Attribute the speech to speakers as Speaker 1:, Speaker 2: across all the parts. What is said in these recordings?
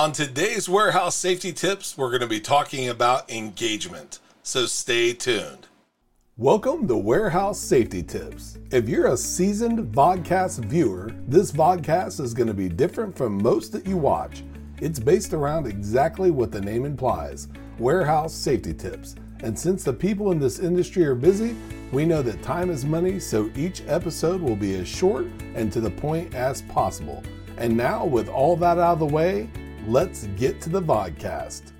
Speaker 1: On today's warehouse safety tips, we're going to be talking about engagement. So stay tuned.
Speaker 2: Welcome to Warehouse Safety Tips. If you're a seasoned vodcast viewer, this vodcast is going to be different from most that you watch. It's based around exactly what the name implies warehouse safety tips. And since the people in this industry are busy, we know that time is money, so each episode will be as short and to the point as possible. And now, with all that out of the way, let's get to the podcast.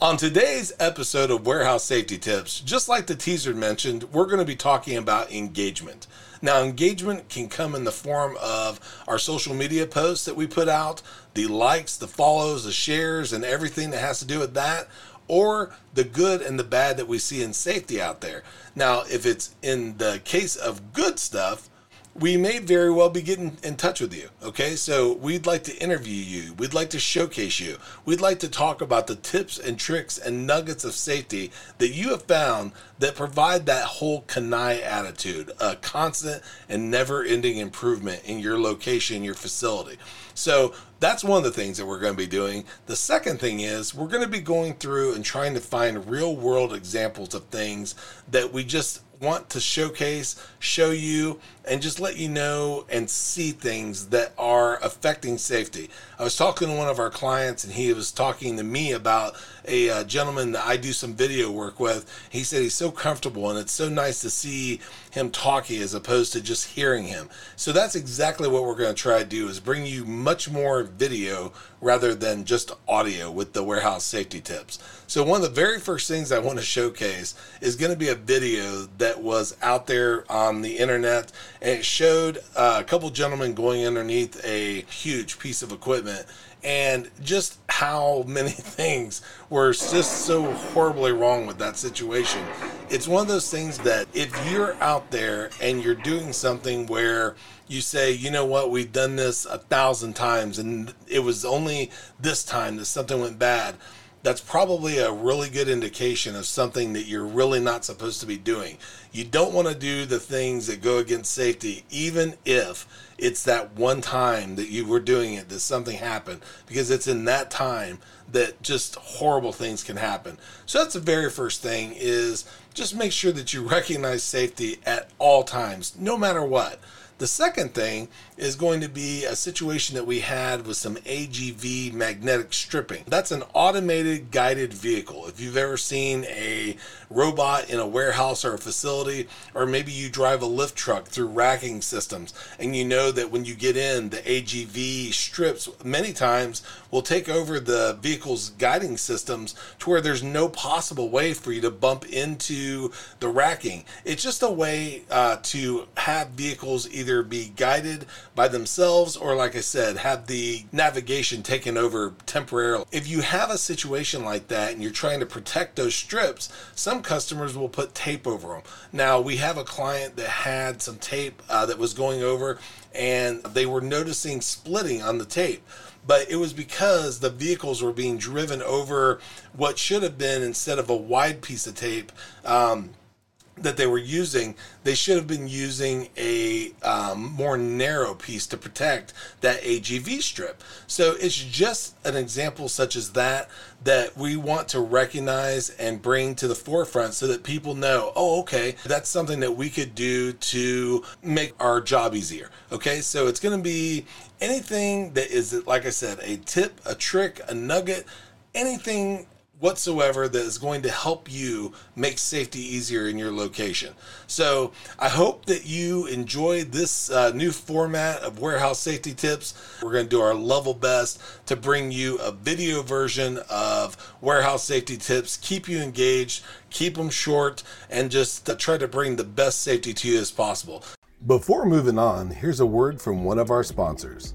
Speaker 1: On today's episode of Warehouse Safety Tips, just like the teaser mentioned, we're going to be talking about engagement. Now, engagement can come in the form of our social media posts that we put out, the likes, the follows, the shares, and everything that has to do with that, or the good and the bad that we see in safety out there. Now, if it's in the case of good stuff, we may very well be getting in touch with you. Okay, so we'd like to interview you. We'd like to showcase you. We'd like to talk about the tips and tricks and nuggets of safety that you have found that provide that whole CANI attitude, a constant and never ending improvement in your location, your facility. So that's one of the things that we're going to be doing. The second thing is we're going to be going through and trying to find real world examples of things that we just want to showcase, show you, and just let you know and see things that are affecting safety. I was talking to one of our clients, and he was talking to me about a uh, gentleman that I do some video work with. He said he's so comfortable, and it's so nice to see him talking as opposed to just hearing him. So that's exactly what we're going to try to do: is bring you much more video rather than just audio with the warehouse safety tips. So one of the very first things I want to showcase is going to be a video that was out there on the internet. And it showed uh, a couple gentlemen going underneath a huge piece of equipment and just how many things were just so horribly wrong with that situation. It's one of those things that if you're out there and you're doing something where you say, you know what, we've done this a thousand times and it was only this time that something went bad that's probably a really good indication of something that you're really not supposed to be doing. You don't want to do the things that go against safety, even if it's that one time that you were doing it that something happened, because it's in that time that just horrible things can happen. So that's the very first thing is just make sure that you recognize safety at all times, no matter what. The second thing is going to be a situation that we had with some AGV magnetic stripping. That's an automated guided vehicle. If you've ever seen a robot in a warehouse or a facility, or maybe you drive a lift truck through racking systems and you know that when you get in, the AGV strips many times will take over the vehicle's guiding systems to where there's no possible way for you to bump into the racking. It's just a way uh, to have vehicles either be guided by themselves or, like I said, have the navigation taken over temporarily. If you have a situation like that and you're trying to protect those strips, some customers will put tape over them. Now, we have a client that had some tape uh, that was going over and they were noticing splitting on the tape but it was because the vehicles were being driven over what should have been instead of a wide piece of tape um, that they were using, they should have been using a um, more narrow piece to protect that AGV strip. So it's just an example such as that that we want to recognize and bring to the forefront so that people know, oh, okay, that's something that we could do to make our job easier. Okay, so it's going to be anything that is, like I said, a tip, a trick, a nugget, anything whatsoever that is going to help you make safety easier in your location. So I hope that you enjoyed this uh, new format of warehouse safety tips. We're going to do our level best to bring you a video version of warehouse safety tips, keep you engaged, keep them short, and just try to bring the best safety to you as possible.
Speaker 2: Before moving on, here's a word from one of our sponsors.